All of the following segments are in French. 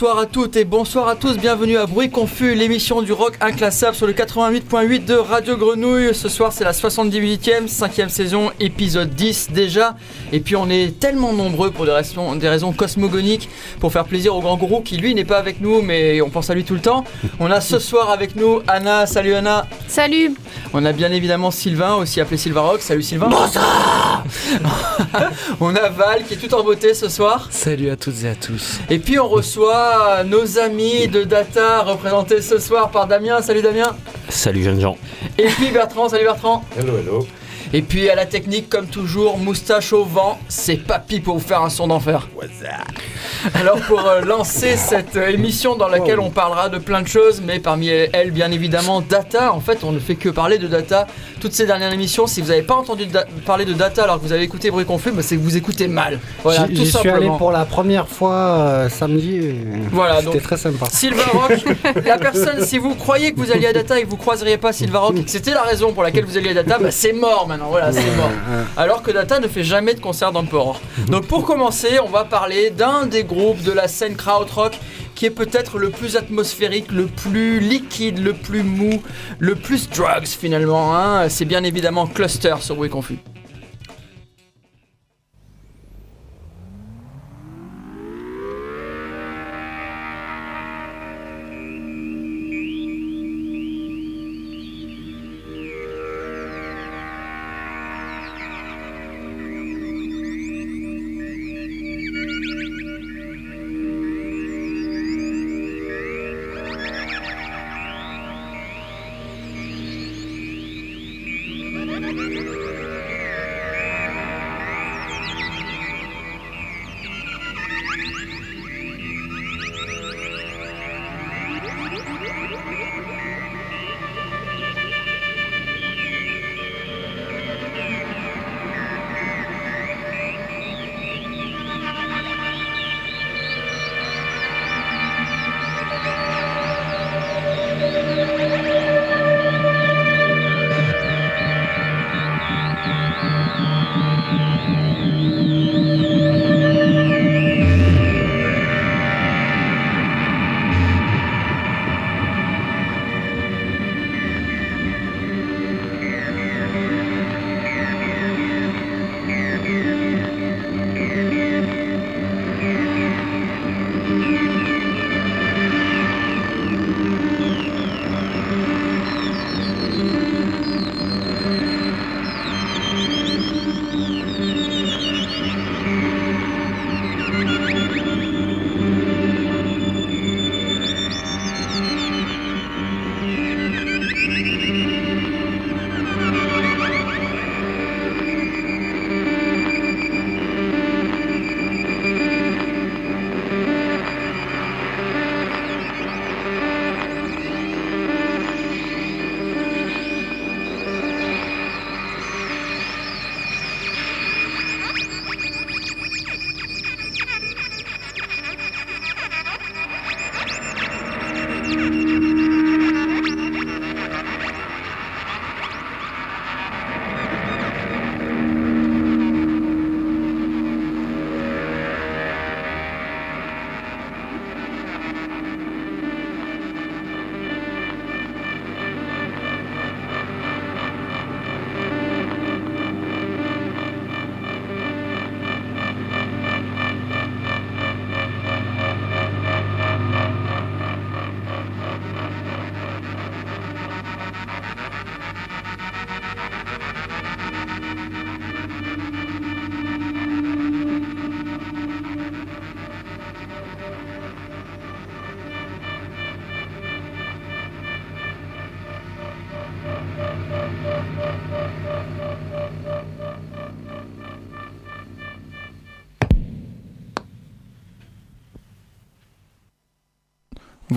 Bonsoir à toutes et bonsoir à tous, bienvenue à Bruit Confus, l'émission du rock inclassable sur le 88.8 de Radio Grenouille. Ce soir c'est la 78e, 5e saison, épisode 10 déjà. Et puis on est tellement nombreux pour des raisons, des raisons cosmogoniques, pour faire plaisir au grand gourou qui lui n'est pas avec nous mais on pense à lui tout le temps. On a ce soir avec nous Anna, salut Anna. Salut On a bien évidemment Sylvain, aussi appelé Sylvarock, salut Sylvain. Bonsoir On a Val qui est tout en beauté ce soir. Salut à toutes et à tous. Et puis on reçoit nos amis de Data représentés ce soir par Damien. Salut Damien. Salut jeunes gens. Et puis Bertrand. Salut Bertrand. Hello, hello. Et puis à la technique, comme toujours, moustache au vent, c'est Papy pour vous faire un son d'enfer. Alors pour euh, lancer cette euh, émission dans laquelle on parlera de plein de choses, mais parmi elles bien évidemment data. En fait, on ne fait que parler de data toutes ces dernières émissions. Si vous n'avez pas entendu parler de data alors que vous avez écouté Bruit Confus, bah, c'est que vous écoutez mal. Voilà, tout J'y suis allé simplement. pour la première fois euh, samedi. et Voilà, C'était très sympa. Sylvain Rock, la personne, si vous croyez que vous alliez à Data et que vous croiseriez pas Sylvain Rock, et que c'était la raison pour laquelle vous alliez à Data, bah c'est mort maintenant, voilà, c'est mort. Alors que Data ne fait jamais de concert dans le port. Donc pour commencer, on va parler d'un des groupes de la scène krautrock qui est peut-être le plus atmosphérique, le plus liquide, le plus mou, le plus drugs finalement. hein. C'est bien évidemment Cluster sur Bruit Confus.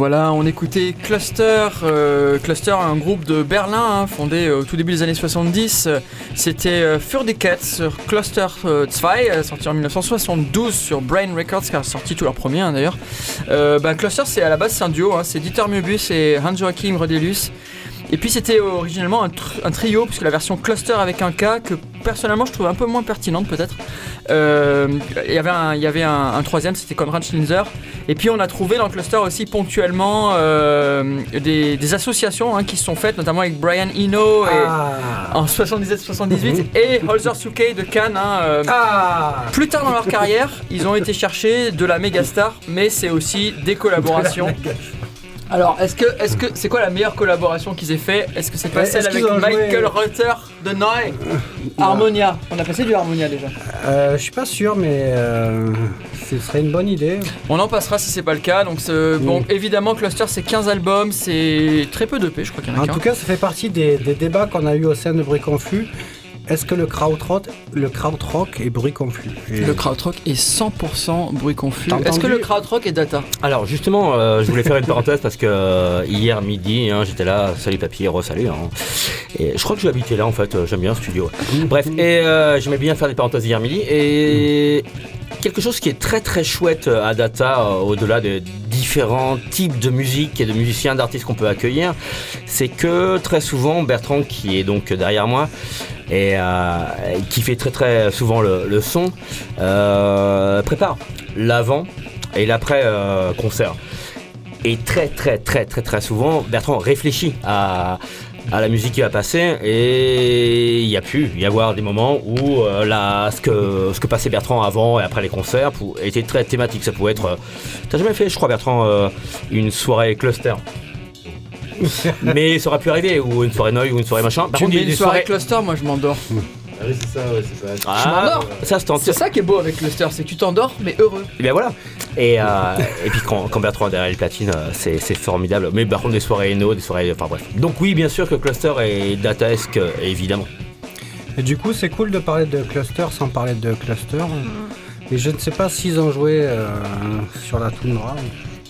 Voilà, on écoutait Cluster, euh, Cluster, un groupe de Berlin hein, fondé euh, au tout début des années 70. Euh, C'était euh, Für die Cats sur Cluster euh, 2, euh, sorti en 1972 sur Brain Records, qui a sorti tout leur premier hein, d'ailleurs. Bah, Cluster, c'est à la base c'est un duo, hein, c'est Dieter Möbius et Hans-Joachim Rodelus. et puis c'était originellement un, tr- un trio, puisque la version cluster avec un K, que personnellement je trouve un peu moins pertinente peut-être. Il y avait un troisième, c'était Conrad Schlinzer. Et puis on a trouvé dans le cluster aussi ponctuellement euh, des, des associations hein, qui se sont faites, notamment avec Brian Eno et, Ah. en 77-78 et Holzer Suke de Cannes. hein, euh, Ah. plus tard dans leur carrière, ils ont été chercher de la méga star, mais c'est aussi des collaborations. Alors, est-ce que, est-ce que, c'est quoi la meilleure collaboration qu'ils aient fait? Est-ce que c'est pas Ouais, celle avec Michael Rutter de Noé Harmonia. On a passé du Harmonia déjà. Euh, je suis pas sûr, mais euh, ce serait une bonne idée. On en passera si c'est pas le cas. Donc, bon, Mm. évidemment, Cluster c'est 15 albums, c'est très peu de P, je crois qu'il y en a En tout cas, ça fait partie des, des débats qu'on a eu au sein de Bruit Confus. Est-ce que le krautrock, le krautrock est bruit confus Et- Le krautrock est 100% bruit confus. Est-ce que le krautrock est data? Alors justement, euh, je voulais faire une parenthèse parce que euh, hier midi, hein, j'étais là, salut papy, re-salut. hein. Et je crois que je vais habiter là en fait, euh, j'aime bien ce studio. Bref, et euh, j'aimais bien faire des parenthèses hier midi. Et quelque chose qui est très très chouette euh, à Data, euh, au-delà des différents types de musique et de musiciens, d'artistes qu'on peut accueillir, c'est que très souvent, Bertrand, qui est donc derrière moi, et euh, qui fait très très souvent le, son, prépare l'avant et l'après concert. Et très très très très très souvent, Bertrand réfléchit à, à la musique qui va passer et il y a pu y avoir des moments où euh, la, ce, que, ce que passait Bertrand avant et après les concerts était très thématique. Ça pouvait être... euh, T'as jamais fait, je crois Bertrand, euh, une soirée cluster? Mais ça aurait pu arriver, ou une soirée Noël, ou une soirée machin. Par Tu contre, mets des- une soirée cluster, moi je m'endors. Ah oui, c'est ça, ouais, c'est ça. Ah, Je m'endors. Ça, c'est ça qui est beau avec cluster, c'est que tu t'endors mais heureux. Et bien voilà. Et, euh, et puis quand, quand Bertrand est derrière les platines, euh, c'est c'est formidable. Mais par contre, des soirées Eno, des soirées. Enfin bref. Donc, oui, bien sûr que Cluster est dataesque, euh, évidemment. Et du coup, c'est cool de parler de cluster sans parler de cluster. Et je ne sais pas s'ils ont joué euh, sur la toundra.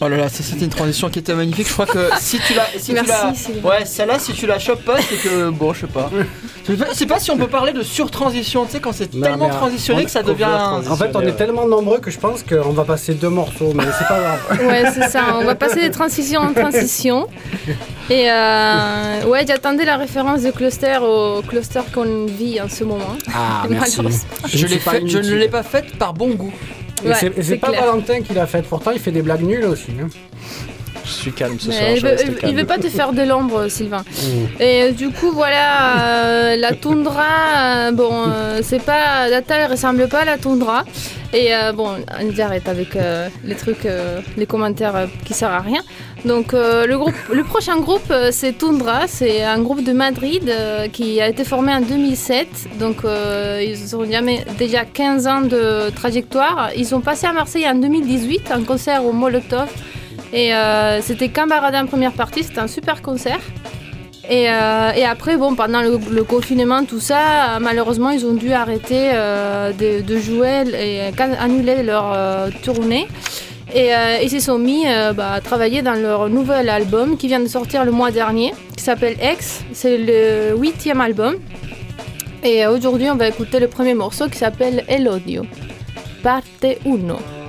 Oh là là, ça, c'était une transition qui était magnifique. Je crois que si tu la, si tu la- ouais, celle-là, si tu la chopes pas, c'est que bon, je sais pas. Je sais pas- je sais pas si on peut parler de surtransition. Tu sais, quand c'est tellement mais, euh, transitionné on- que ça devient. En fait, on est tellement nombreux que je pense qu'on va passer deux morceaux, mais c'est pas grave. Ouais, c'est ça. On va passer de transition en transition. Et euh, ouais, j'attendais la référence de cluster au cluster qu'on vit en ce moment. Ah, merci. Je, Je fait- je ne l'ai pas faite par bon goût. Ouais, et c'est pas clair. Valentin qui l'a fait. Pourtant, il fait des blagues nulles aussi. hein. Je suis calme ce soir. Il, je veut, reste il calme. veut pas te faire de l'ombre, Sylvain. Mm. Et euh, du coup, voilà, euh, la toundra, euh, bon, euh, c'est pas. Data, elle ressemble pas à la toundra. Et euh, bon, on arrête avec euh, les trucs, euh, les commentaires euh, qui servent à rien. Donc, euh, le, groupe, le prochain groupe, euh, c'est Tundra. C'est un groupe de Madrid euh, qui a été formé en 2007. Donc, euh, ils ont déjà 15 ans de trajectoire. Ils ont passé à Marseille en 2018, un concert au Molotov. Et euh, c'était Cambarada en première partie, c'était un super concert. Et, euh, après, bon, pendant le, confinement, tout ça, malheureusement, ils ont dû arrêter euh, de, jouer et annuler leur tournée. Et ils se sont mis bah, à travailler dans leur nouvel album qui vient de sortir le mois dernier, qui s'appelle X. C'est le huitième album. Et aujourd'hui, on va écouter le premier morceau qui s'appelle El Odio, parte 1.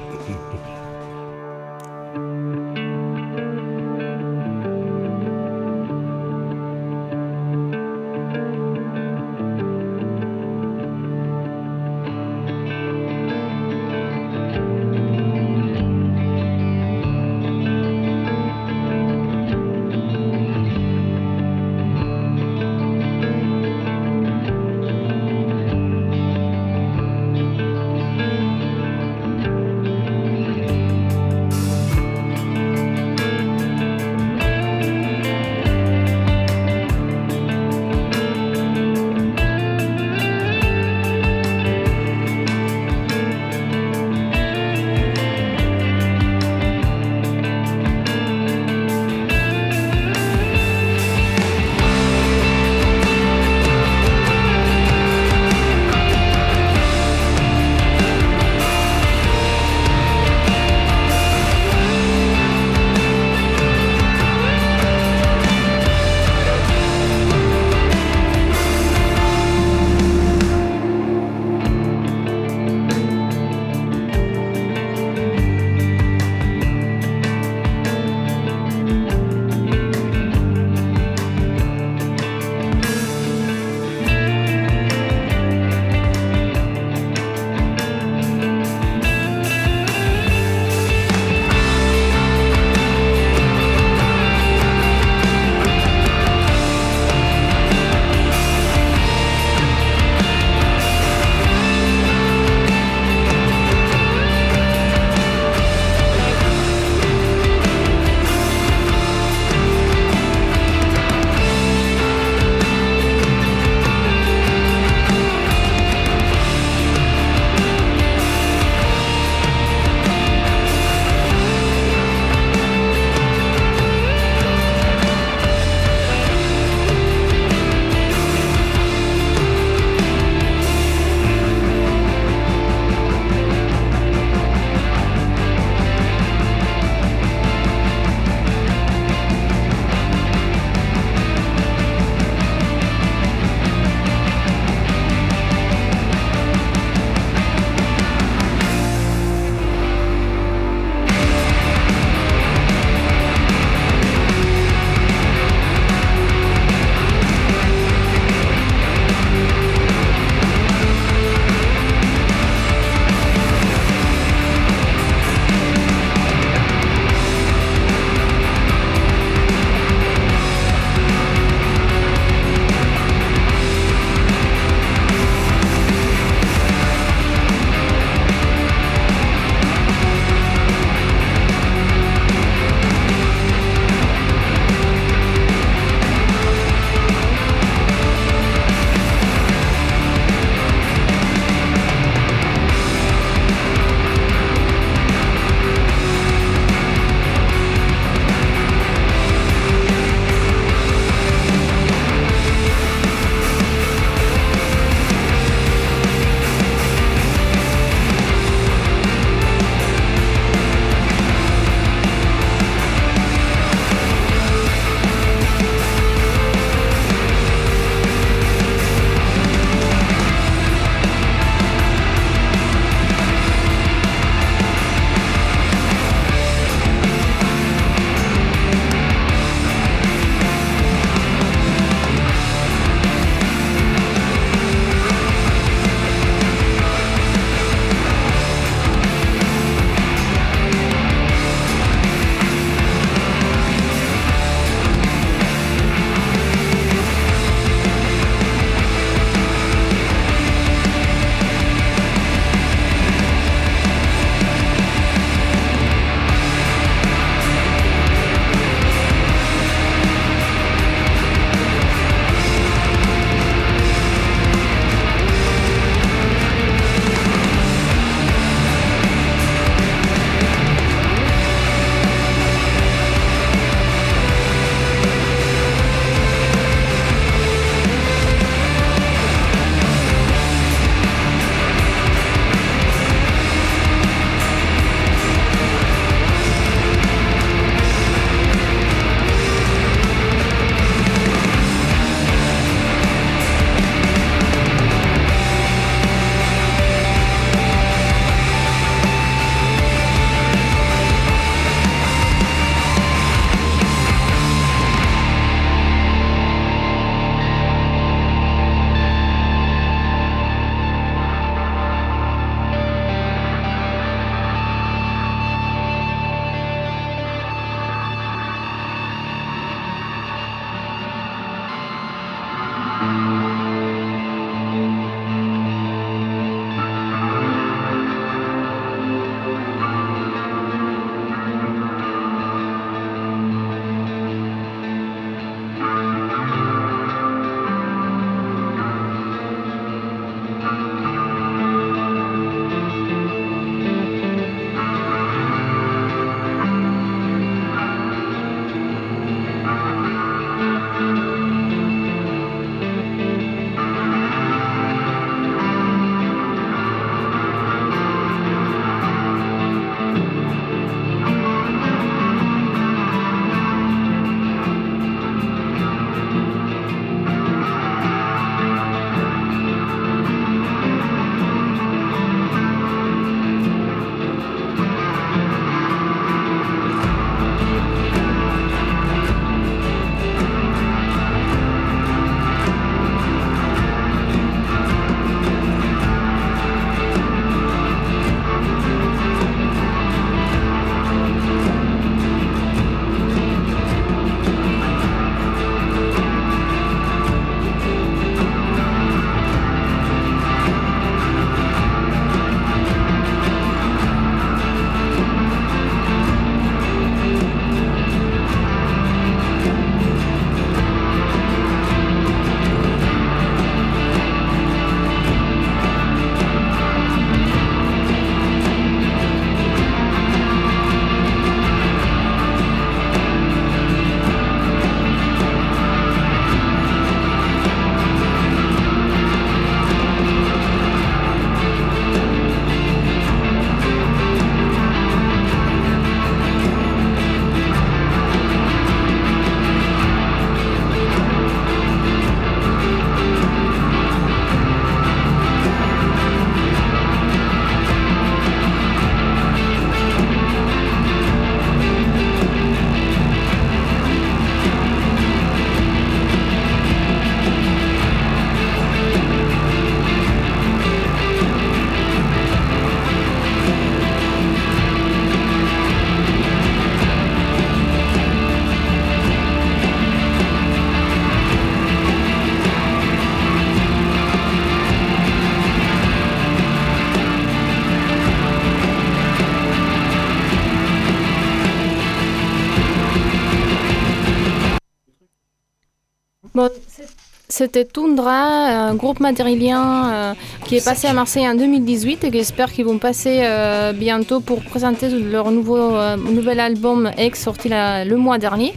C'était Tundra, un groupe madrilien euh, qui est passé à Marseille en 2018 et j'espère qu'ils vont passer euh, bientôt pour présenter leur nouveau, euh, nouvel album X sorti le mois dernier.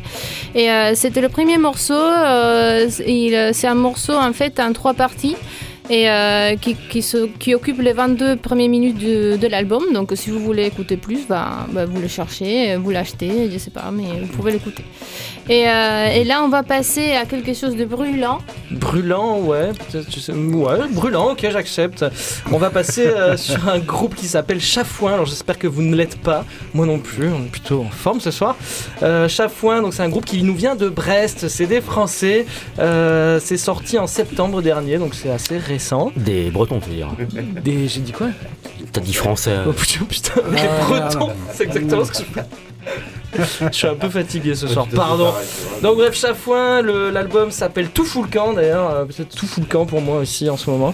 Et euh, c'était le premier morceau. euh, c'est un morceau en fait en trois parties. Et euh, qui, qui, occupe les 22 premières minutes de, l'album. Donc si vous voulez écouter plus, bah, bah, vous le cherchez, vous l'achetez, je sais pas, mais vous pouvez l'écouter. Et, euh, et là, on va passer à quelque chose de brûlant. Brûlant, ouais, peut-être, je sais- ouais, brûlant, ok, j'accepte. On va passer euh, sur un groupe qui s'appelle Chafouin. Alors j'espère que vous ne l'êtes pas, moi non plus, on est plutôt en forme ce soir. Euh, Chafouin, donc c'est un groupe qui nous vient de Brest, c'est des Français. Euh, c'est sorti en septembre dernier, donc c'est assez récent. Des Bretons, tu veux dire. Des, j'ai dit quoi? T'as dit français. Oh putain, putain, les Ah, Bretons, c'est exactement ce que je fais. Je suis un peu fatigué ce soir, pardon. Donc bref, Chafouin, l'album s'appelle Tout fout le camp d'ailleurs, peut-être Tout fout le camp pour moi aussi en ce moment,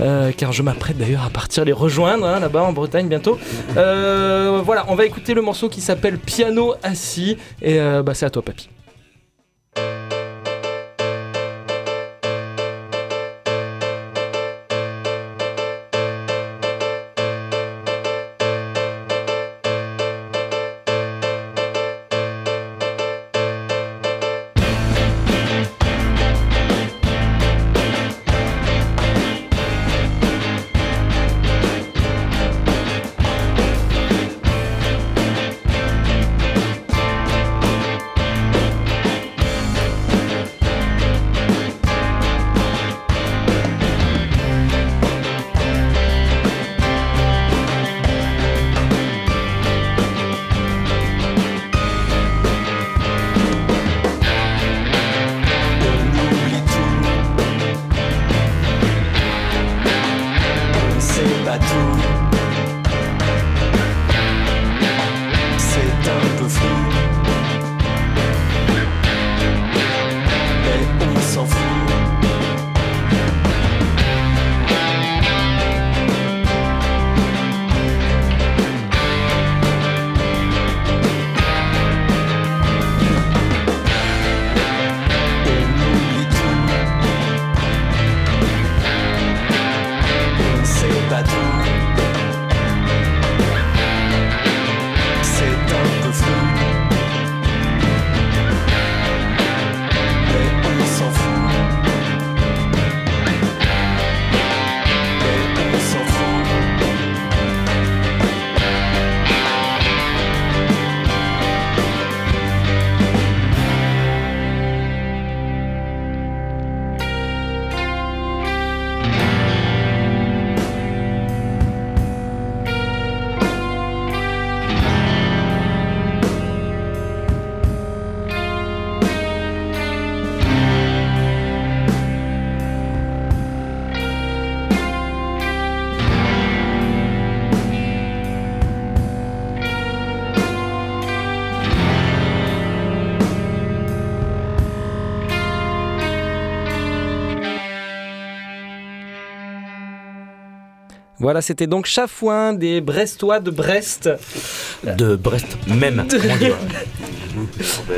Euh, car je m'apprête d'ailleurs à partir les rejoindre hein, là-bas en Bretagne bientôt. Euh, voilà, on va écouter le morceau qui s'appelle Piano assis et euh, bah, c'est à toi papy. Voilà, c'était donc Chafouin des Brestois de Brest. De Brest même. comment dire.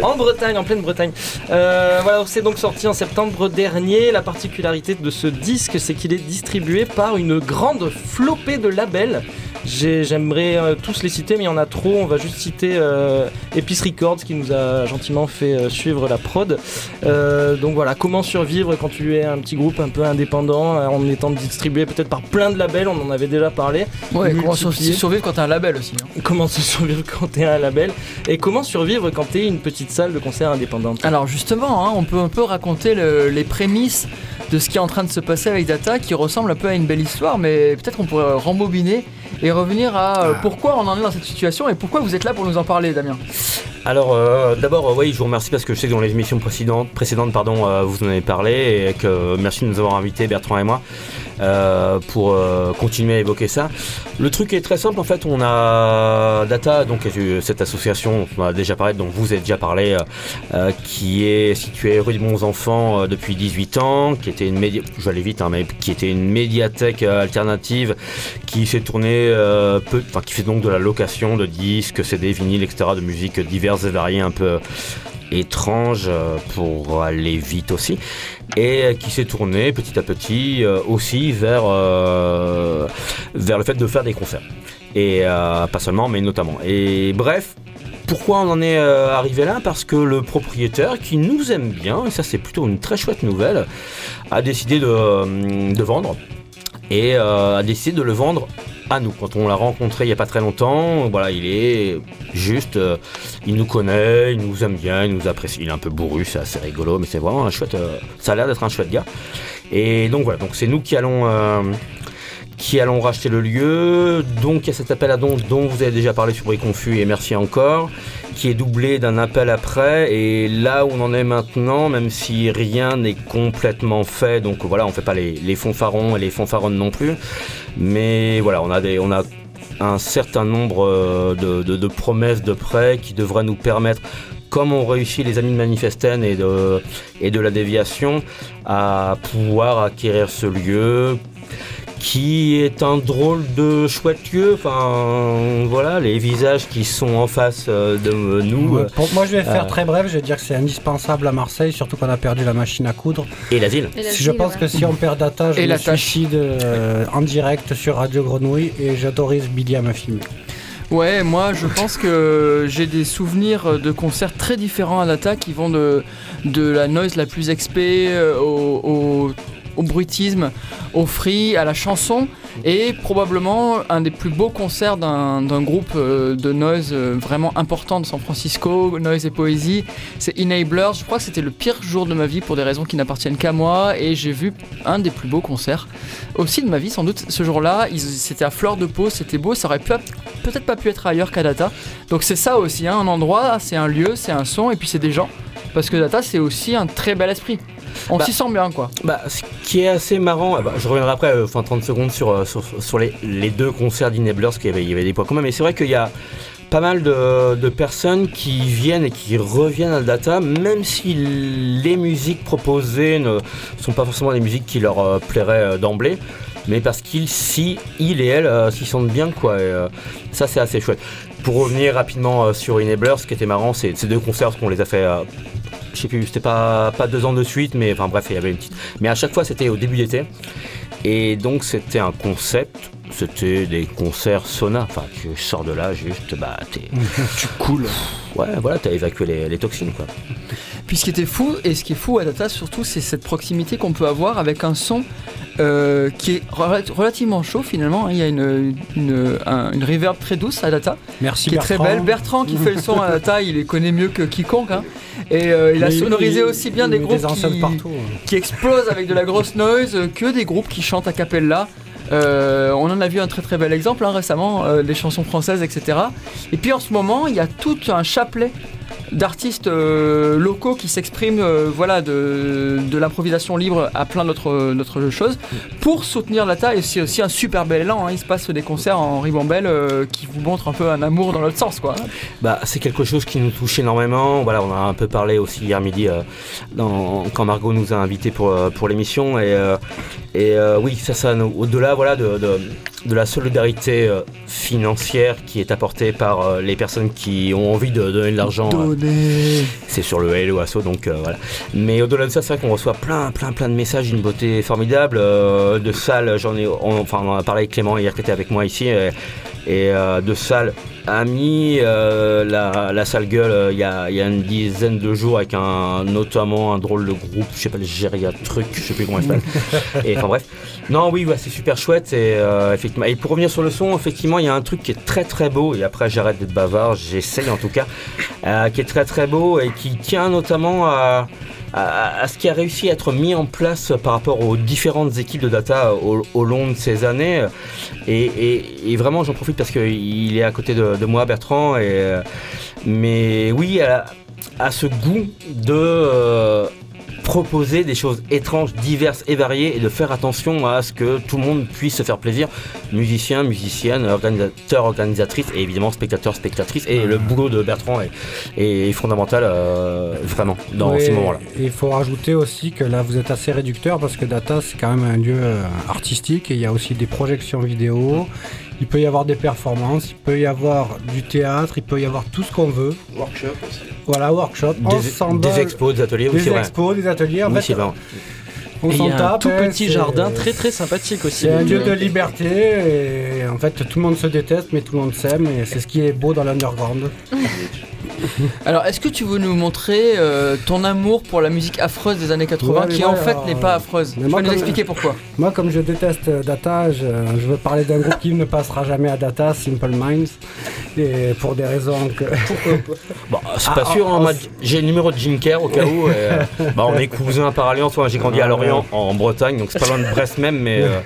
En Bretagne, en pleine Bretagne. Euh, voilà, c'est donc sorti en septembre dernier. La particularité de ce disque, c'est qu'il est distribué par une grande flopée de labels. J'ai- J'aimerais euh, tous les citer, mais il y en a trop. On va juste citer euh, Epice Records qui nous a gentiment fait euh, suivre la prod. Euh, donc voilà, comment survivre quand tu es un petit groupe un peu indépendant en étant distribué peut-être par plein de labels, on en avait déjà parlé. Ouais, comment survivre quand t'as un label aussi. hein. Comment se survivre quand t'es un label? Et comment survivre quand une petite salle de concert indépendante. Alors justement, hein, on peut un peu raconter le- les prémices de ce qui est en train de se passer avec Data, qui ressemble un peu à une belle histoire, mais peut-être qu'on pourrait rembobiner et revenir à euh, pourquoi on en est dans cette situation et pourquoi vous êtes là pour nous en parler, Damien. Alors, euh, d'abord, euh, oui, je vous remercie parce que je sais que dans les émissions précédentes, précédentes pardon, euh, vous en avez parlé et que merci de nous avoir invités, Bertrand et moi, pour euh, continuer à évoquer ça. Le truc est très simple, en fait, on a Data, donc euh, cette association, on a déjà parlé, dont vous avez déjà parlé, euh, euh, qui est située rue des Bons Enfants euh, depuis 18 ans, qui était une je vais vite, hein, mais qui était une médiathèque euh, alternative qui s'est tournée, euh, peu... enfin qui fait donc de la location de disques, CD, vinyles, etc., de musique diverses et variées, un peu étrange euh, pour aller vite aussi, et qui s'est tourné petit à petit euh, aussi vers, euh, vers le fait de faire des concerts. Et pas seulement, mais notamment. Et bref, pourquoi on en est arrivé là? Parce que le propriétaire, qui nous aime bien, et ça c'est plutôt une très chouette nouvelle, a décidé de, vendre. Et a décidé de le vendre à nous. Quand on l'a rencontré il n'y a pas très longtemps, voilà, il est juste, euh, il nous connaît, il nous aime bien, il nous apprécie. Il est un peu bourru, c'est assez rigolo, mais c'est vraiment un chouette. euh, ça a l'air d'être un chouette gars. Et donc voilà, donc c'est nous qui allons. Qui allons racheter le lieu. Donc il y a cet appel à dons dont vous avez déjà parlé sur Bruit Confus et merci encore, qui est doublé d'un appel après. Et là où on en est maintenant, même si rien n'est complètement fait, donc voilà, on fait pas les, les fanfarons et les fanfaronnes non plus. Mais voilà, on a, on a un certain nombre euh, de, promesses de prêts qui devraient nous permettre comme on réussit les amis de Manifesten et de la déviation, à pouvoir acquérir ce lieu qui est un drôle de chouette lieu. Enfin, voilà, les visages qui sont en face euh, de nous Ouais, pour- moi, je vais faire euh, très bref. Je vais dire que c'est indispensable à Marseille, surtout qu'on a perdu la machine à coudre. et la Si je ville, pense ouais. que si on perd data, je Et me la tâche. suicide euh, en direct sur Radio Grenouille et j'autorise Billy à me filmer. Ouais, moi je pense que j'ai des souvenirs de concerts très différents à Data qui vont de, de la noise la plus expé au, au, au bruitisme, au free, à la chanson et probablement un des plus beaux concerts d'un groupe euh, de noise euh, vraiment important de San Francisco, Noise et Poésie, c'est Enablers. Je crois que c'était le pire jour de ma vie pour des raisons qui n'appartiennent qu'à moi et j'ai vu un des plus beaux concerts aussi de ma vie sans doute ce jour-là. C'était à fleur de peau, c'était beau, ça aurait peut-être pas pu être ailleurs qu'à Data. Donc c'est ça aussi, hein, un endroit, c'est un lieu, c'est un son et puis c'est des gens. Parce que Data c'est aussi un très bel esprit. On Bah, s'y sent bien quoi. Bah, ce qui est assez marrant, ah bah, je reviendrai après, euh, enfin 30 secondes sur, euh, sur, sur les, les deux concerts d'Enablers, parce qu'il y avait, il y avait des points communs, mais c'est vrai qu'il y a pas mal de, de personnes qui viennent et qui reviennent à data, même si les musiques proposées ne sont pas forcément des musiques qui leur euh, plairaient euh, d'emblée, mais parce qu'ils, si, ils et elles euh, s'y sentent bien, quoi. Et, euh, ça, c'est assez chouette. Pour revenir rapidement euh, sur Enablers, ce qui était marrant, c'est ces deux concerts qu'on les a fait. je sais plus, c'était pas, pas deux ans de suite, mais enfin bref, il y avait une petite. Mais à chaque fois, c'était au début d'été. Et donc, c'était un concept. C'était des concerts sauna. Enfin, tu sors de là, juste, bah, t'es. tu coules. Ouais, voilà, t'as évacué les, les toxines, quoi. Puis ce qui était fou, et ce qui est fou à Data surtout, c'est cette proximité qu'on peut avoir avec un son euh, qui est rela- relativement chaud finalement. hein. Il y a une, une, un- une reverb très douce à Data, Merci qui est très Bertrand. belle. Bertrand qui fait le son à Data, il les connaît mieux que quiconque. hein. Et euh, il a Mais sonorisé il- aussi bien des groupes des enceintes qui, partout. hein. qui explosent avec de la grosse noise que des groupes qui chantent a cappella. Euh, on en a vu un très très bel exemple hein, récemment, euh, des chansons françaises, etc. Et puis en ce moment, il y a tout un chapelet d'artistes euh, locaux qui s'expriment euh, voilà, de, de l'improvisation libre à plein d'autres choses pour soutenir la taille. Et c'est aussi un super bel élan. hein. Il se passe des concerts en ribambelle euh, qui vous montrent un peu un amour dans l'autre sens. Quoi. Bah, c'est quelque chose qui nous touche énormément. Voilà, on a un peu parlé aussi hier midi quand Margot nous a invités pour, pour l'émission. Et, et oui, ça, ça au-delà voilà, de, de la solidarité euh, financière qui est apportée par euh, les personnes qui ont envie de donner de l'argent. euh, c'est sur le Hello Asso, donc voilà. Mais au-delà de ça, c'est vrai qu'on reçoit plein, plein, plein de messages d'une beauté formidable, de salles. J'en ai, on, enfin, on en a parlé avec Clément hier qui était avec moi ici, et, euh, de salles amis. euh, la, la salle gueule, euh, il y, a, il y a une dizaine de jours avec un, notamment un drôle de groupe, je sais pas, le Géria Truc, je sais plus comment il s'appelle. et enfin bref. Non, oui, ouais, c'est super chouette. Et, euh, effectivement. et pour revenir sur le son, effectivement, il y a un truc qui est très très beau. Et après, j'arrête d'être bavard, j'essaye en tout cas, euh, qui est très très beau et qui tient notamment à, à, à ce qui a réussi à être mis en place par rapport aux différentes équipes de data au, au long de ces années. Et, et- et vraiment, j'en profite parce qu'il est à côté de, de moi, Bertrand. Et, euh, mais oui, à, à ce goût de euh, proposer des choses étranges, diverses et variées et de faire attention à ce que tout le monde puisse se faire plaisir. Musiciens, musiciennes, organisateurs, organisatrices et évidemment spectateurs, spectatrices. Et le boulot de Bertrand est, est fondamental euh, vraiment dans Oui, ces moments-là. et Il faut rajouter aussi que là vous êtes assez réducteur parce que Data c'est quand même un lieu euh, artistique et il y a aussi des projections vidéo, Il peut y avoir des performances, il peut y avoir du théâtre, il peut y avoir tout ce qu'on veut. Workshop aussi. Voilà, workshop, Des, des expos, des ateliers Des aussi, ouais. expos, des ateliers. En Oui, fait, on s'en y a un tout hein, petit jardin très très sympathique aussi. C'est un lieu euh, de liberté et en fait tout le monde se déteste mais tout le monde s'aime et c'est ce qui est beau dans l'underground. Alors, est-ce que tu veux nous montrer euh, ton amour pour la musique affreuse des années 80 Ouais, mais qui en fait n'est pas affreuse mais Tu moi, vas nous expliquer pourquoi Moi comme je déteste euh, Data, je, je veux parler d'un groupe qui ne passera jamais à Data, Simple Minds, et pour des raisons que... Bon, c'est Ah, pas ah, sûr, hein, ah, j'ai le numéro de Jim Kerr au cas où. et, euh, bah, on est cousins par alliance, j'ai grandi à Lorient en Bretagne, donc c'est pas loin de Brest même, mais euh,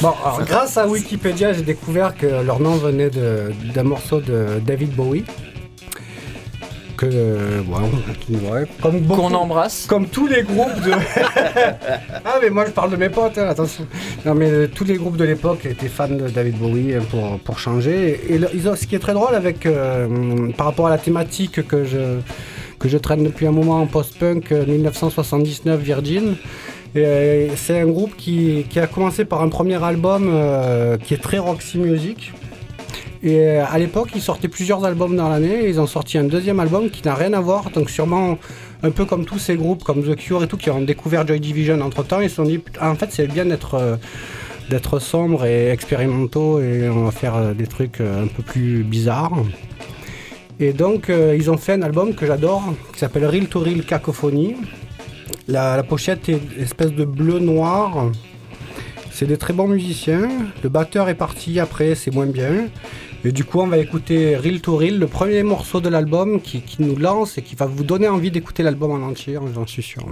Bon, alors, grâce à Wikipédia, j'ai découvert que leur nom venait d'un morceau de David Bowie. Que, euh, ouais, ouais, comme beaucoup, Qu'on embrasse. Comme tous les groupes de. ah, mais moi je parle de mes potes, hein, attention. Non, mais euh, tous les groupes de l'époque étaient fans de David Bowie hein, pour, pour changer. Et, le- ils ont- ce qui est très drôle avec. euh, par rapport à la thématique que je, que je traîne depuis un moment en post-punk euh, 1979 Virgin. et, euh, C'est un groupe qui, qui a commencé par un premier album euh, qui est très Roxy Music. Et euh, à l'époque, ils sortaient plusieurs albums dans l'année. Ils ont sorti un deuxième album qui n'a rien à voir. Donc sûrement un peu comme tous ces groupes, comme The Cure et tout, qui ont découvert Joy Division entre temps. Ils se sont dit, en fait, c'est bien d'être euh, d'être sombre et expérimentaux et on va faire euh, des trucs un peu plus bizarres. Et donc, ils ont fait un album que j'adore, qui s'appelle Real to Real Cacophonie. La, pochette est espèce de bleu-noir. C'est des très bons musiciens. Le batteur est parti après, c'est moins bien. Et du coup, on va écouter Real to Real, le premier morceau de l'album qui, qui nous lance et qui va vous donner envie d'écouter l'album en entier, j'en suis sûr.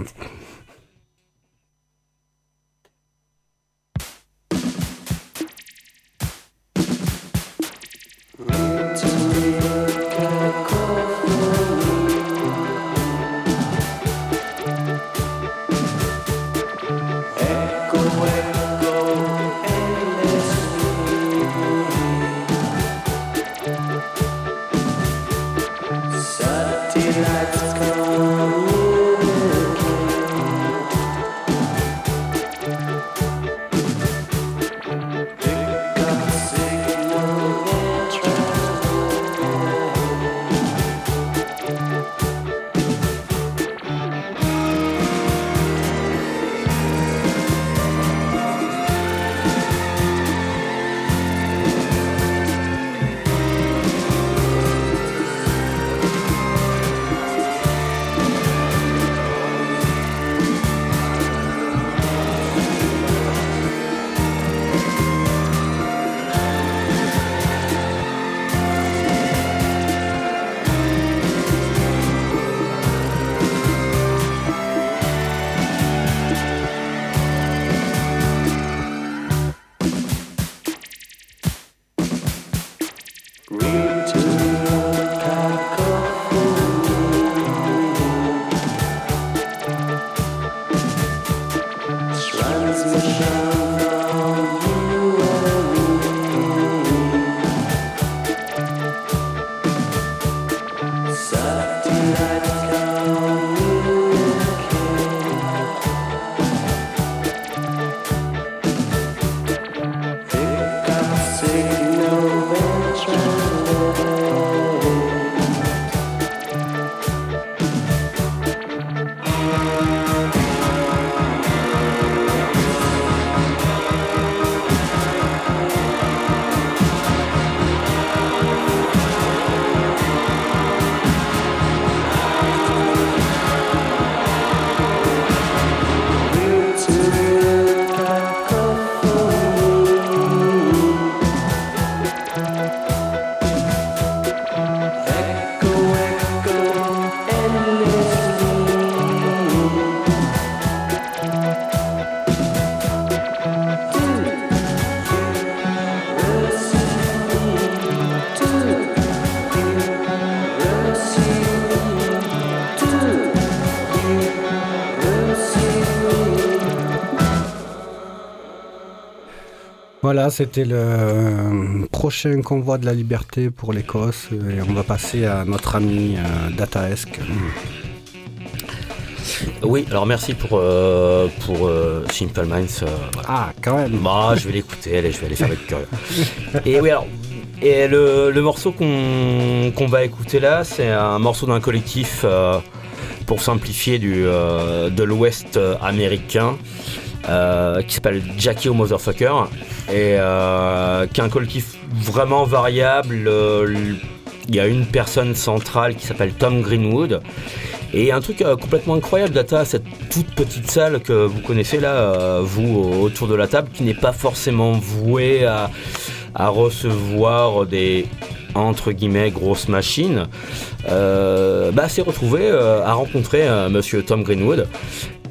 Voilà, c'était le euh, prochain convoi de la liberté pour l'Écosse et on va passer à notre ami euh, Dataesque. Oui, alors merci pour, euh, pour euh, Simple Minds. euh, voilà. Ah, quand même. Bah, je vais l'écouter, allez, je vais aller faire avec curieux. Et oui, alors, et le, le morceau qu'on va écouter là, c'est un morceau d'un collectif, euh, pour simplifier, du, euh, de l'Ouest euh, américain, euh, qui s'appelle Jackie O Motherfucker, et euh, qui est un collectif vraiment variable. euh, Il y a une personne centrale qui s'appelle Tom Greenwood. Et un truc complètement incroyable, Data, cette toute petite salle que vous connaissez là, vous au- autour de la table, qui n'est pas forcément vouée à, recevoir des entre guillemets grosses machines, bah, s'est retrouvé à rencontrer Monsieur Tom Greenwood.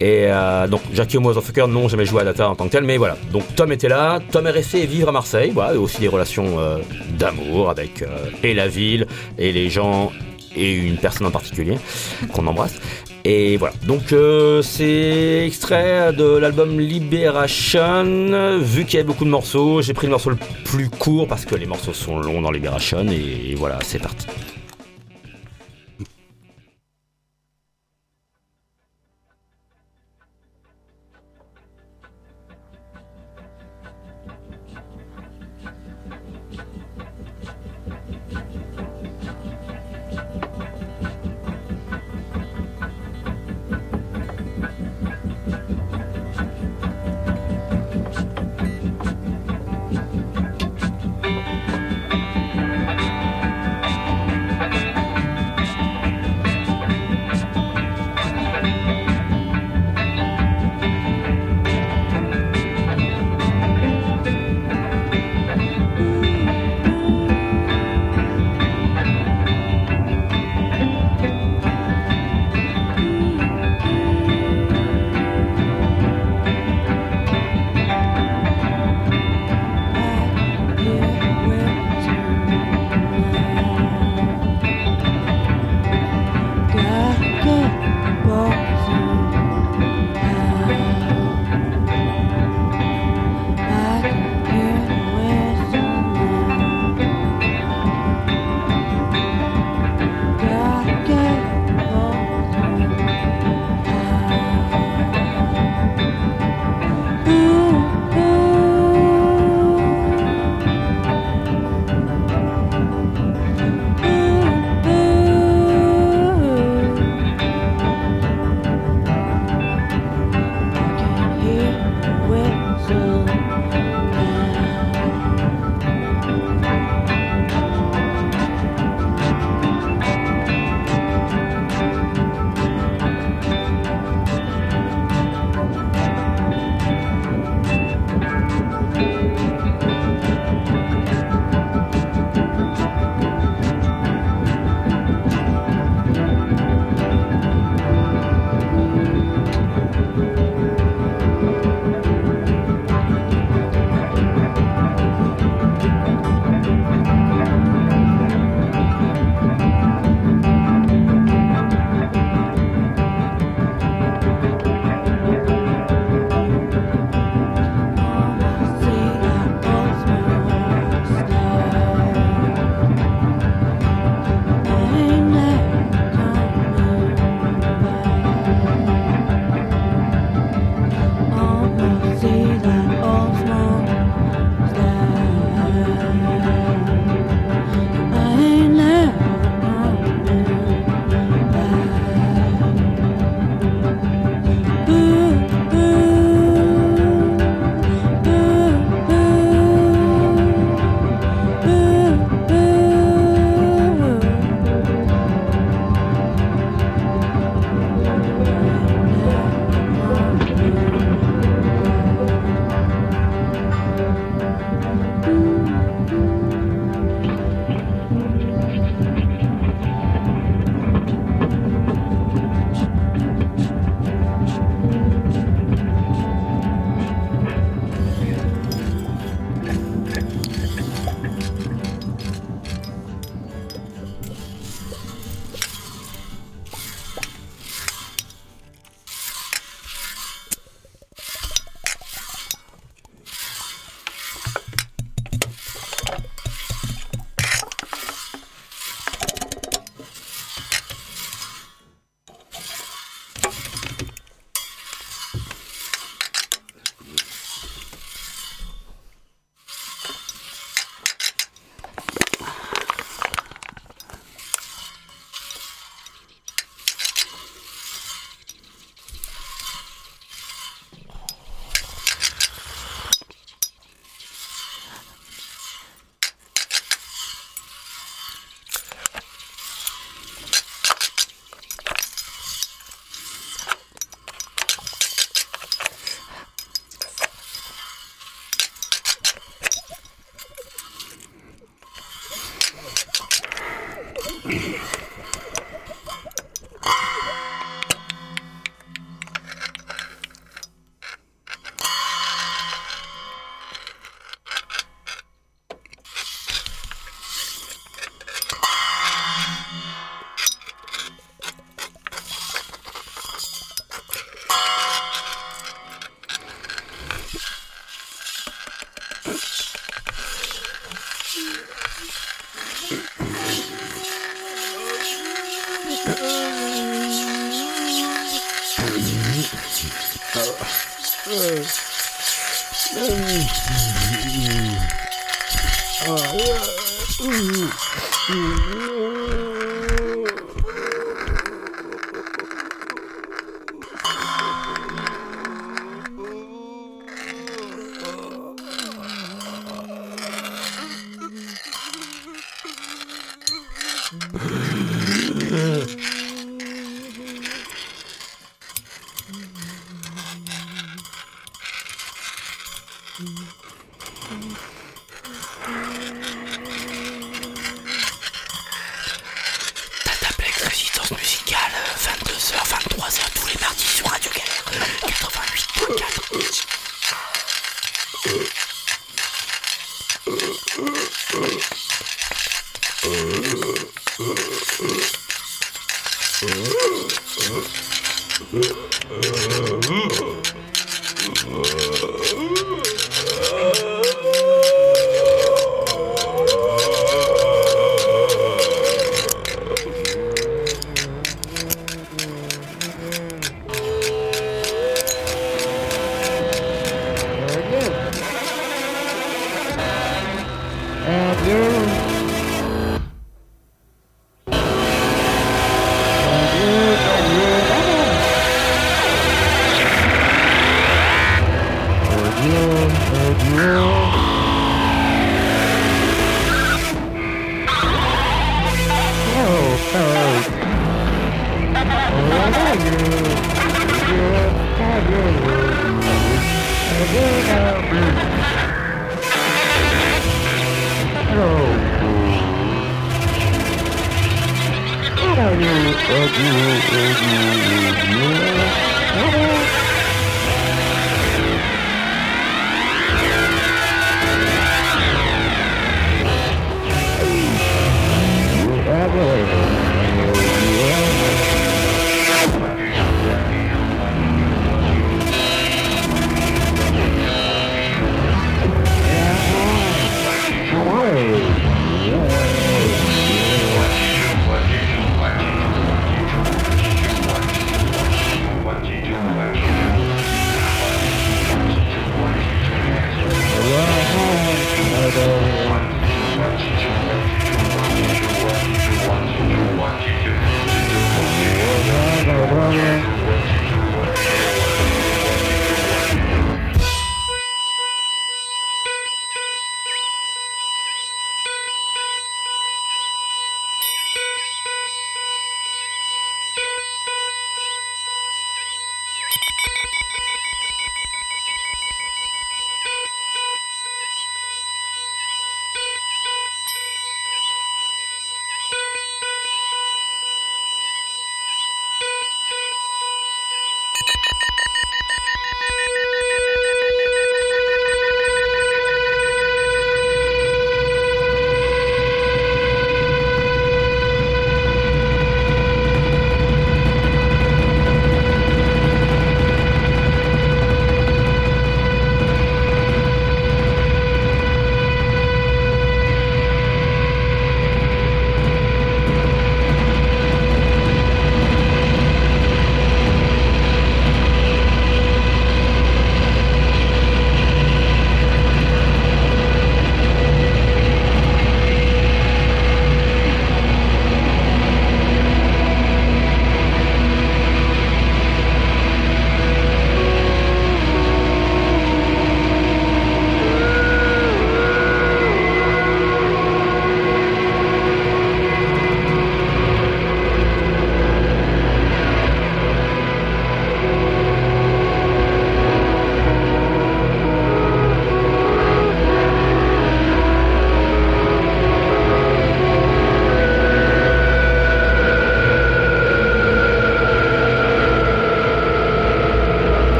Et euh, donc Jackie Motherfucker non jamais joué à Data en tant que tel, mais voilà. Donc Tom était là, Tom est resté vivre à Marseille, voilà, et aussi des relations euh, d'amour avec euh, et la ville et les gens et une personne en particulier qu'on embrasse. Et voilà, donc euh, c'est extrait de l'album Liberation. Vu qu'il y avait beaucoup de morceaux, j'ai pris le morceau le plus court parce que les morceaux sont longs dans Liberation. Et voilà, c'est parti.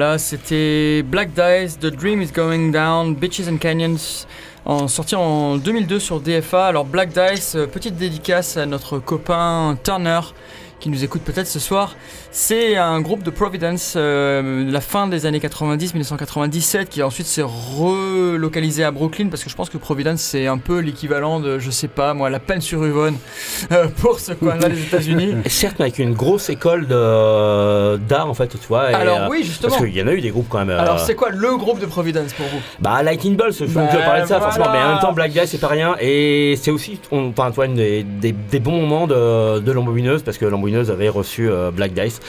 Voilà, c'était Black Dice, The Dream is Going Down, Bitches and Canyons, en, sorti en 2002 sur DFA. Alors Black Dice, euh, petite dédicace à notre copain Turner qui nous écoute peut-être ce soir. C'est un groupe de Providence euh, la fin des années 90, 1997, qui ensuite s'est relocalisé à Brooklyn parce que je pense que Providence c'est un peu l'équivalent de, je sais pas moi, la peine sur Yvonne euh, pour ce coin-là des États-Unis. Certes, mais avec une grosse école d'art, en fait, tu vois. et, Alors euh, oui, justement. Parce qu'il y en a eu des groupes quand même. Alors c'est quoi le groupe de Providence pour vous? Bah, Lightning Bolt, je Bah, parlais de ça voilà. forcément, mais en même temps, Black Guy, c'est pas rien. Et c'est aussi, on, enfin, une des, des- des bons moments de, de parce que Lambobineuse avait reçu euh, Black Dice,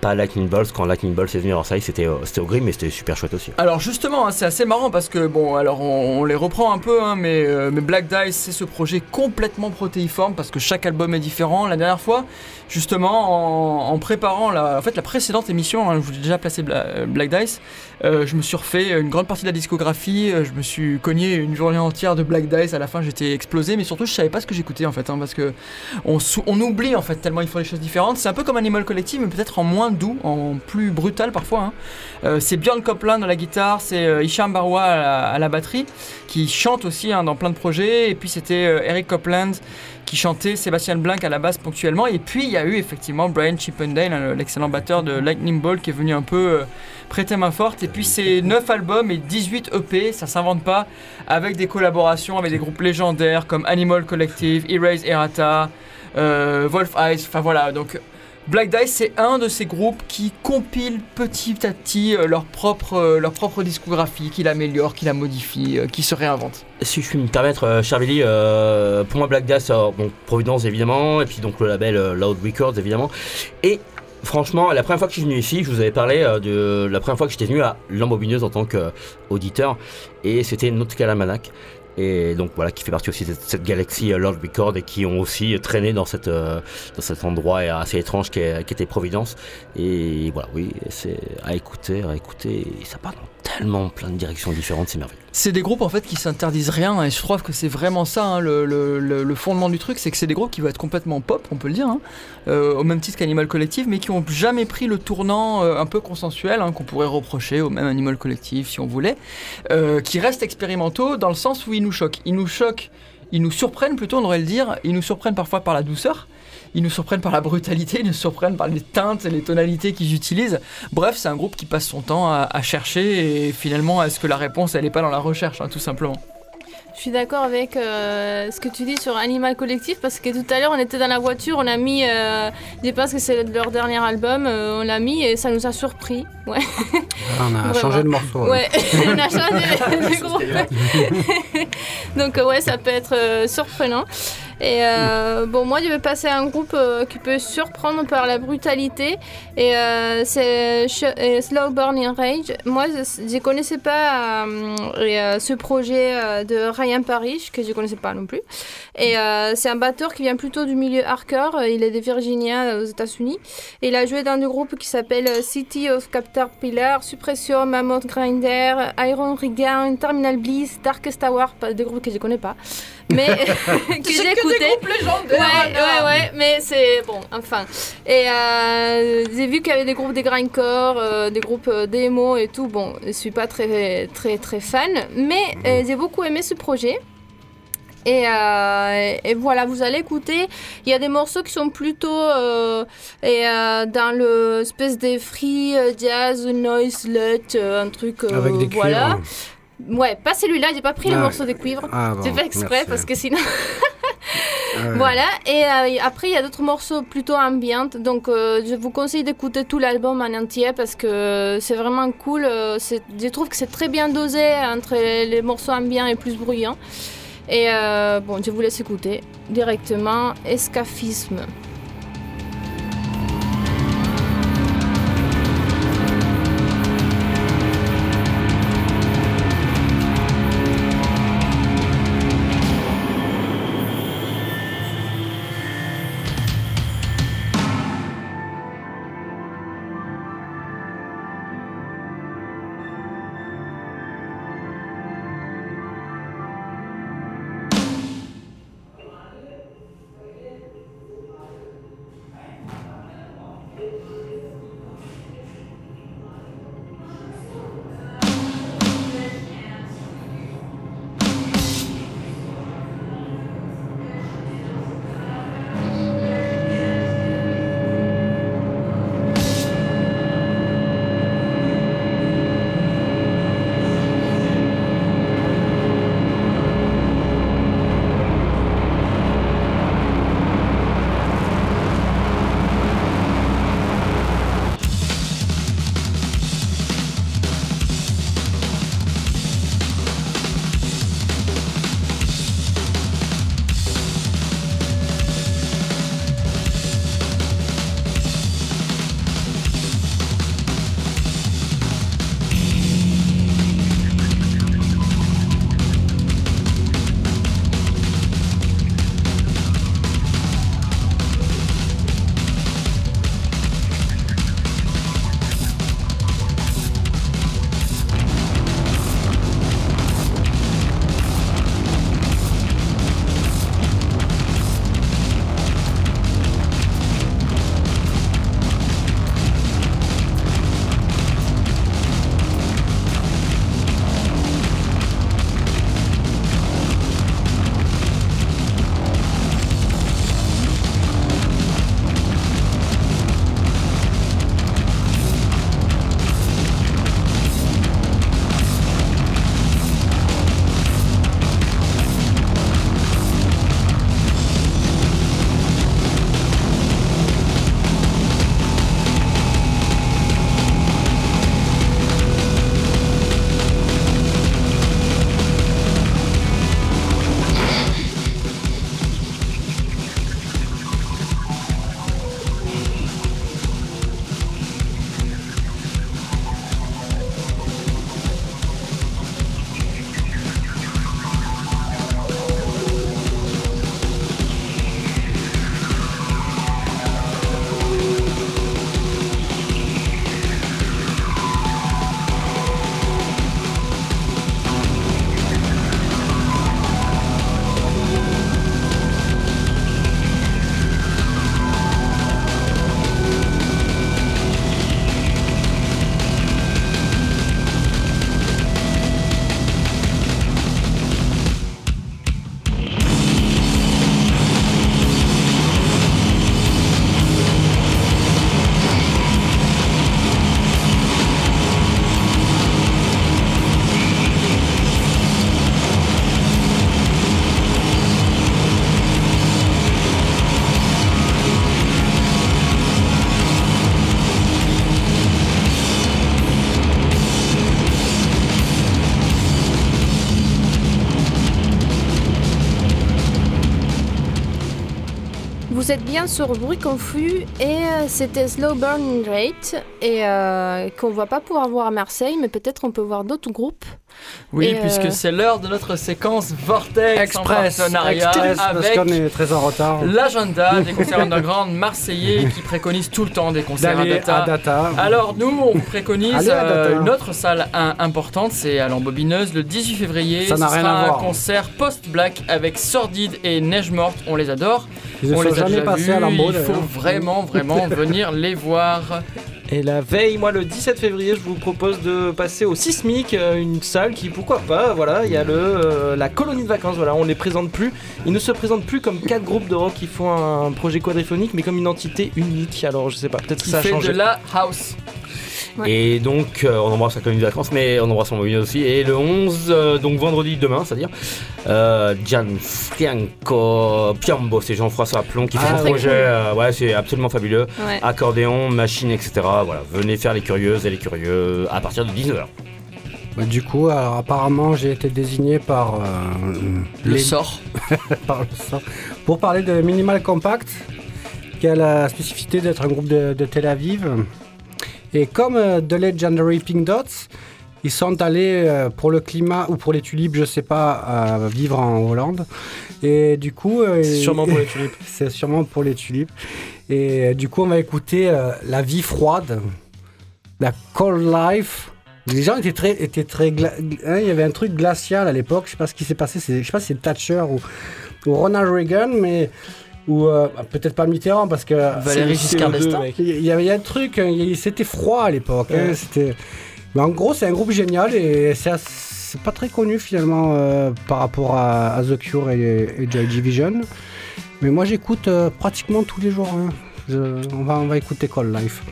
pas Lightning Bolt. Quand Lightning Bolt est venu à Versailles, c'était au gris, mais c'était super chouette aussi. Alors justement, hein, c'est assez marrant parce que bon, alors on, les reprend un peu, hein, mais, euh, mais Black Dice, c'est ce projet complètement protéiforme parce que chaque album est différent. La dernière fois, justement, en, préparant la, en fait, la précédente émission, hein, je vous ai déjà placé Bla- Black Dice, euh, je me suis refait une grande partie de la discographie, euh, je me suis cogné une journée entière de Black Dice. À la fin, j'étais explosé, mais surtout, je savais pas ce que j'écoutais en fait, hein, parce que on, oublie en fait tellement ils font des choses différentes. C'est un peu comme Animal Collective, mais peut-être en moins doux, en plus brutal parfois. hein. Euh, c'est Björn Copland à la guitare, c'est Hicham Barwa à la, batterie, qui chante aussi hein, dans plein de projets. Et puis c'était Eric Copland qui chantait, Sébastien Blanc à la basse ponctuellement. Et puis il y a eu effectivement Brian Chippendale, hein, l'excellent batteur de Lightning Ball, qui est venu un peu euh, prêter main forte. Et puis c'est 9 albums et 18 EP, ça s'invente pas, avec des collaborations avec des groupes légendaires comme Animal Collective, Erase Errata, euh, Wolf Eyes, enfin voilà. Donc Black Dice, c'est un de ces groupes qui compile petit à petit euh, leur, propre, euh, leur propre discographie, qui l'améliore, qui la modifie, euh, qui se réinvente. Si je puis me permettre, Billy, euh, pour moi, Black Dice, alors, Providence évidemment, et puis donc le label Loud Records évidemment. Et franchement, la première fois que je suis venu ici, je vous avais parlé de la première fois que j'étais venu à Lambobineuse en tant qu'auditeur, et c'était Nautical Almanac. Et donc voilà, qui fait partie aussi de cette, galaxie euh, Lord Record et qui ont aussi traîné dans, euh, cet endroit assez étrange qui était Providence. Et voilà, oui, c'est à écouter, à écouter. Et ça part dans tellement plein de directions différentes, c'est merveilleux. C'est des groupes en fait qui s'interdisent rien et je trouve que c'est vraiment ça hein, le, fondement du truc, c'est que c'est des groupes qui vont être complètement pop, on peut le dire, hein, euh, au même titre qu'Animal Collective, mais qui ont jamais pris le tournant euh, un peu consensuel hein, qu'on pourrait reprocher au même Animal Collective si on voulait, euh, qui restent expérimentaux dans le sens où ils nous choquent. Ils nous choquent, ils nous surprennent plutôt, on devrait le dire, ils nous surprennent parfois par la douceur. Ils nous surprennent par la brutalité, ils nous surprennent par les teintes et les tonalités qu'ils utilisent. Bref, c'est un groupe qui passe son temps à, à chercher et finalement, est-ce que la réponse, elle n'est pas dans la recherche, hein, tout simplement? Je suis d'accord avec euh, ce que tu dis sur Animal Collective parce que tout à l'heure on était dans la voiture, on a mis, euh, je pense que c'est leur dernier album, euh, on l'a mis et ça nous a surpris. Ouais, Ah, on a Vraiment. changé de morceau. ouais. on a changé de groupe. Donc euh, ouais, ça peut être euh, surprenant. Et euh, bon, moi je vais passer à un groupe euh, qui peut surprendre par la brutalité et euh, c'est Slow Burning Rage. Moi je ne connaissais pas ce projet de Ryan Parrish que je connaissais pas non plus. Et c'est un batteur qui vient plutôt du milieu hardcore. Il est de Virginia aux États-Unis. Il a joué dans des groupes qui s'appellent City of Caterpillar, Suppression, Mammoth Grinder, Iron Regan, Terminal Bliss, Darkest pas des groupes que je connais pas, mais que j'ai écouté. Ouais, ouais, ouais, mais c'est bon, enfin. Et euh, j'ai vu qu'il y avait des groupes de grindcore, euh, des groupes euh, démo et tout. Bon, je suis pas très, très, très fan, mais euh, j'ai beaucoup aimé ce projet. Et, euh, et voilà, vous allez écouter. Il y a des morceaux qui sont plutôt euh, et, euh, dans le espèce de free jazz, noise, euh, un truc. euh, Avec des cuivres. Ouais, pas celui-là, j'ai pas pris le morceau de cuivre. Ah, bon, J'ai fait exprès merci. parce que sinon. Voilà, et euh, après il y a d'autres morceaux plutôt ambiantes, donc euh, je vous conseille d'écouter tout l'album en entier parce que c'est vraiment cool. euh, c'est- je trouve que c'est très bien dosé entre les morceaux ambiants et plus bruyants. Et bon, je vous laisse écouter directement Escaphisme. Sur Bruit Confus et euh, c'était Slow Burn Rate et euh, qu'on va pas pouvoir voir à Marseille, mais peut-être on peut voir d'autres groupes. Oui, Et, euh, puisque c'est l'heure de notre séquence Vortex Express, en partenariat Express, avec est très en retard. l'agenda des concerts underground marseillais qui préconise tout le temps des concerts à data. à Data. Alors nous, on préconise euh, Data. une autre salle un- importante, c'est à l'embobineuse le 18 février. Ça n'a rien sera à voir. un concert post-black avec Sordide et Neige Morte. On les adore. Ils on les a jamais déjà passés vus. à Il faut vraiment, vraiment venir les voir. Et la veille, moi le 17 février, je vous propose de passer au Sismic, euh, une salle qui, pourquoi pas, voilà, il y a le, euh, la colonie de vacances, voilà, on les présente plus. Ils ne se présentent plus comme quatre groupes de rock qui font un projet quadriphonique, mais comme une entité unique. Alors je sais pas, peut-être que ça a fait changé. de la house. Ouais. Et donc, euh, on embrasse la colonie de vacances, mais on embrasse son mobile aussi. Et le 11, euh, donc vendredi demain, c'est-à-dire, euh, Gianfranco Piambo, c'est Jean-François Plomb qui fait Ah, un projet. cool. euh, ouais, c'est absolument fabuleux. Ouais. Accordéon, machine, etc. Voilà, venez faire les curieuses et les curieux à partir de 19h. Bah, du coup, alors, apparemment, j'ai été désigné par, euh, Le les- sort. par le sort pour parler de Minimal Compact, qui a la spécificité d'être un groupe de, de Tel Aviv. Et comme euh, The Legendary Pink Dots, ils sont allés euh, pour le climat ou pour les tulipes, je sais pas, euh, vivre en Hollande. Et du coup, euh, C'est sûrement pour les tulipes. c'est sûrement pour les tulipes. Et du coup, on va écouter La vie froide, la Cold Life. Les gens étaient très, étaient très, hein, il y avait un truc glacial à l'époque. Je sais pas ce qui s'est passé. Je sais pas si c'est Thatcher ou, ou Ronald Reagan, mais ou euh, peut-être pas Mitterrand parce que Valéry c'est- Giscard CO2, d'Estaing. mec. il y avait un truc, hein, c'était froid à l'époque. hein, c'était... Mais en gros, c'est un groupe génial et c'est, assez- pas très connu finalement euh, par rapport à, à The Cure et, et Joy Division. Mais moi, j'écoute euh, pratiquement tous les jours. hein. Je- on, va, on va écouter Call Life.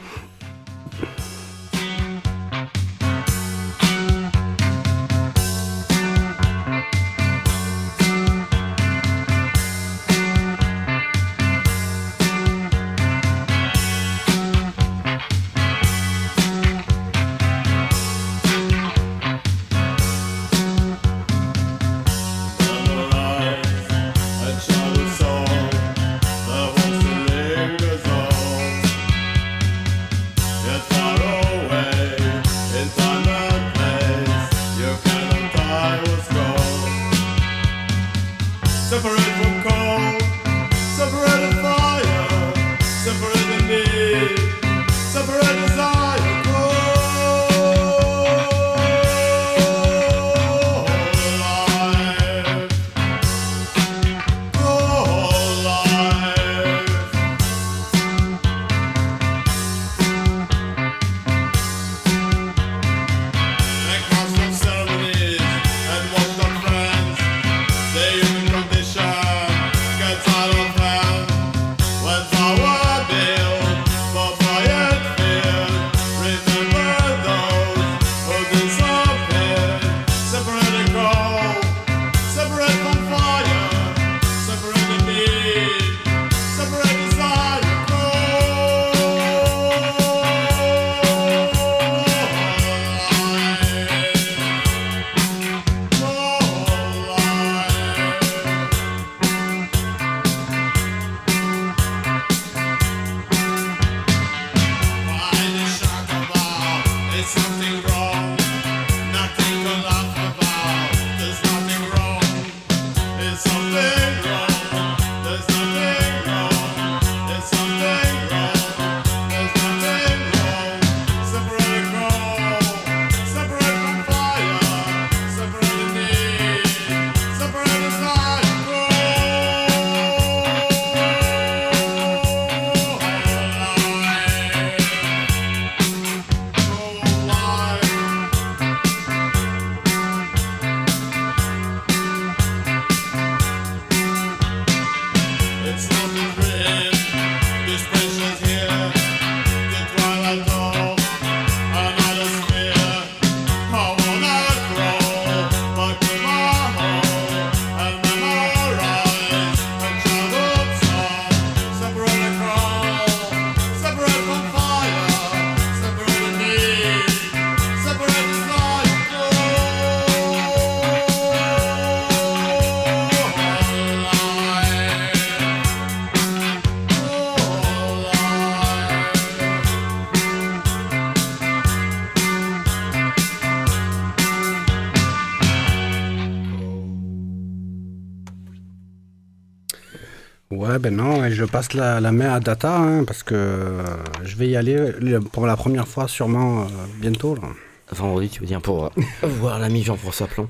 Ben non, et je passe la, la main à Data, hein, parce que euh, je vais y aller le- pour la première fois sûrement euh, bientôt. là. Vendredi, tu veux dire, pour euh, voir l'ami Jean-François Plon.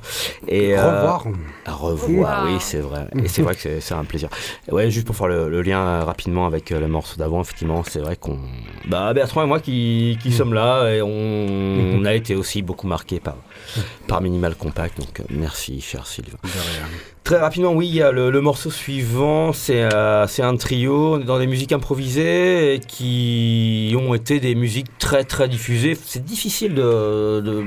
Et, euh, Revoir. À revoir, Wow. oui, c'est vrai. Et c'est vrai que c'est- un plaisir. Ouais, juste pour faire le, le lien euh, rapidement avec euh, le morceau d'avant, effectivement, c'est vrai qu'on. Bah, Bertrand et moi qui, qui sommes là, et on, on a été aussi beaucoup marqués par, par Minimal Compact. Donc, euh, merci, cher Sylvain. Très rapidement, oui, il y a le, le morceau suivant, c'est euh, c'est un trio, on est dans des musiques improvisées qui ont été des musiques très très diffusées. C'est difficile de, de,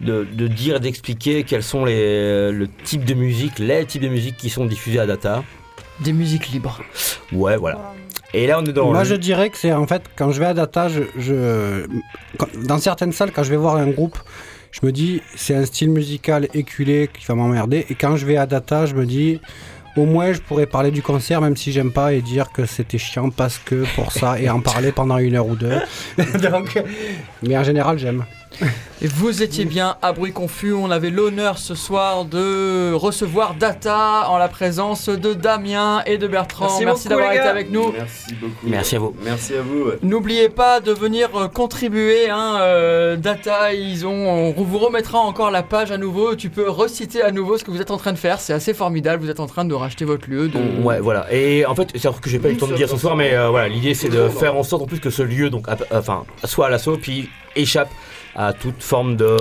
de, de dire et d'expliquer quels sont les, le type de musique, les types de musique qui sont diffusés à Data. Des musiques libres. Ouais, voilà. Et là, on est dans Moi, le- je dirais que c'est en fait, quand je vais à Data, je, je- quand- dans certaines salles, quand je vais voir un groupe, je me dis, c'est un style musical éculé qui va m'emmerder. Et quand je vais à Data, je me dis, au moins, je pourrais parler du concert, même si j'aime pas, et dire que c'était chiant parce que pour ça, et en parler pendant une heure ou deux. Donc, mais en général, j'aime. Et vous étiez bien à bruit confus. On avait l'honneur ce soir de recevoir Data en la présence de Damien et de Bertrand. Merci d'avoir été avec nous. Merci beaucoup. Merci à vous. Merci à vous. ouais. N'oubliez pas de venir euh, contribuer. Hein, euh, Data, ils ont, on vous remettra encore la page à nouveau. Tu peux reciter à nouveau ce que vous êtes en train de faire. C'est assez formidable. Vous êtes en train de racheter votre lieu. De... Ouais, voilà. Et en fait, c'est vrai que j'ai pas eu le temps de dire ce soir, mais euh, voilà, l'idée c'est de faire en sorte en plus que ce lieu, donc, enfin, soit à l'assaut, puis échappe à toute forme de,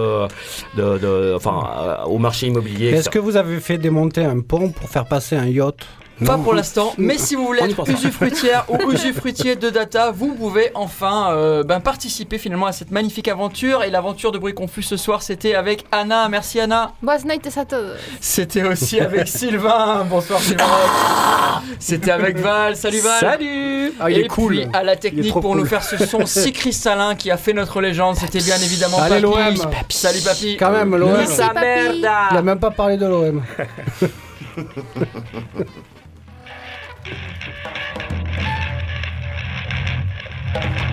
de, de- enfin, euh, au marché immobilier. Est-ce que vous avez fait démonter un pont pour faire passer un yacht? Pas pour l'instant, mais si vous voulez être usufruitière ou usufruitier de data, vous pouvez enfin euh, ben, participer finalement à cette magnifique aventure. Et l'aventure de Bruit Confus ce soir, c'était avec Anna. Merci Anna. C'était aussi avec Sylvain. Bonsoir Sylvain. C'était avec Val. Salut Val. Salut Ah, il et est cool. puis à la technique pour cool. nous faire ce son si cristallin qui a fait notre légende, c'était bien évidemment Allez, Papy. l'OM. Salut Papy. Quand même, l'OM. Papy. Il a même pas parlé de l'OM. Thank you.